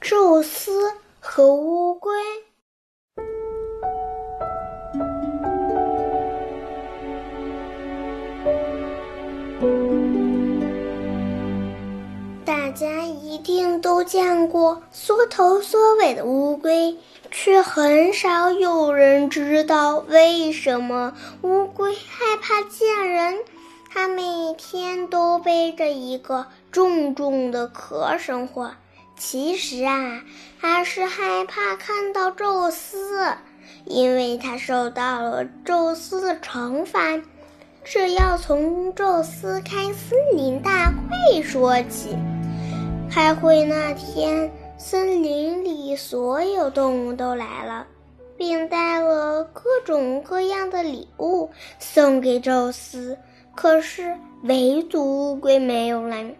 宙斯和乌龟。大家一定都见过缩头缩尾的乌龟，却很少有人知道为什么乌龟害怕见人。它每天都背着一个重重的壳生活。其实啊，他是害怕看到宙斯，因为他受到了宙斯的惩罚。这要从宙斯开森林大会说起。开会那天，森林里所有动物都来了，并带了各种各样的礼物送给宙斯。可是，唯独乌龟没有来。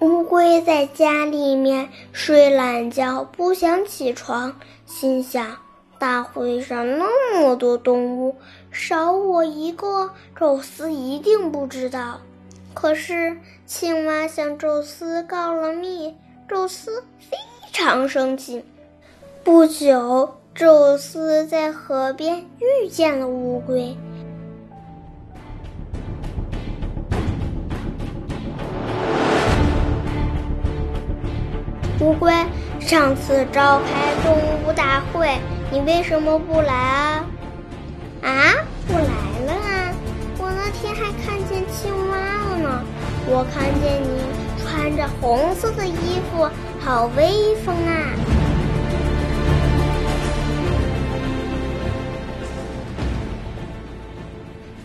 乌龟在家里面睡懒觉，不想起床，心想：大会上那么多动物，少我一个，宙斯一定不知道。可是，青蛙向宙斯告了密，宙斯非常生气。不久，宙斯在河边遇见了乌龟。乌龟，上次召开动物大会，你为什么不来啊？啊，不来了啊！我那天还看见青蛙了呢。我看见你穿着红色的衣服，好威风啊！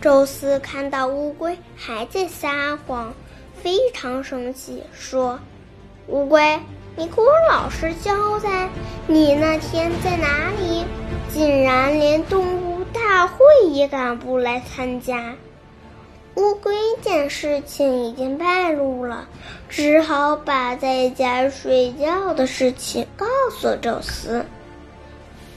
宙斯看到乌龟还在撒谎，非常生气，说：“乌龟。”你给我老实交代，你那天在哪里？竟然连动物大会也敢不来参加？乌龟见事情已经败露了，只好把在家睡觉的事情告诉宙斯。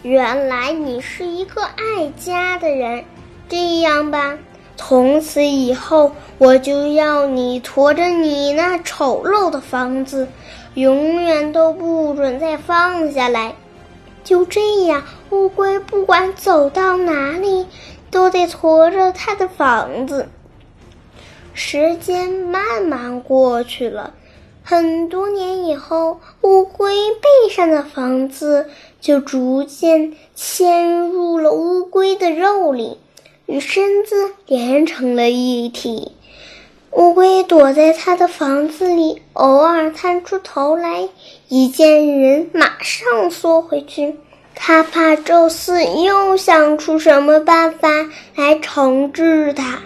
原来你是一个爱家的人，这样吧，从此以后我就要你驮着你那丑陋的房子。永远都不准再放下来。就这样，乌龟不管走到哪里，都得驮着它的房子。时间慢慢过去了，很多年以后，乌龟背上的房子就逐渐嵌入了乌龟的肉里，与身子连成了一体。乌龟躲在他的房子里，偶尔探出头来，一见人马上缩回去。他怕宙斯又想出什么办法来惩治他。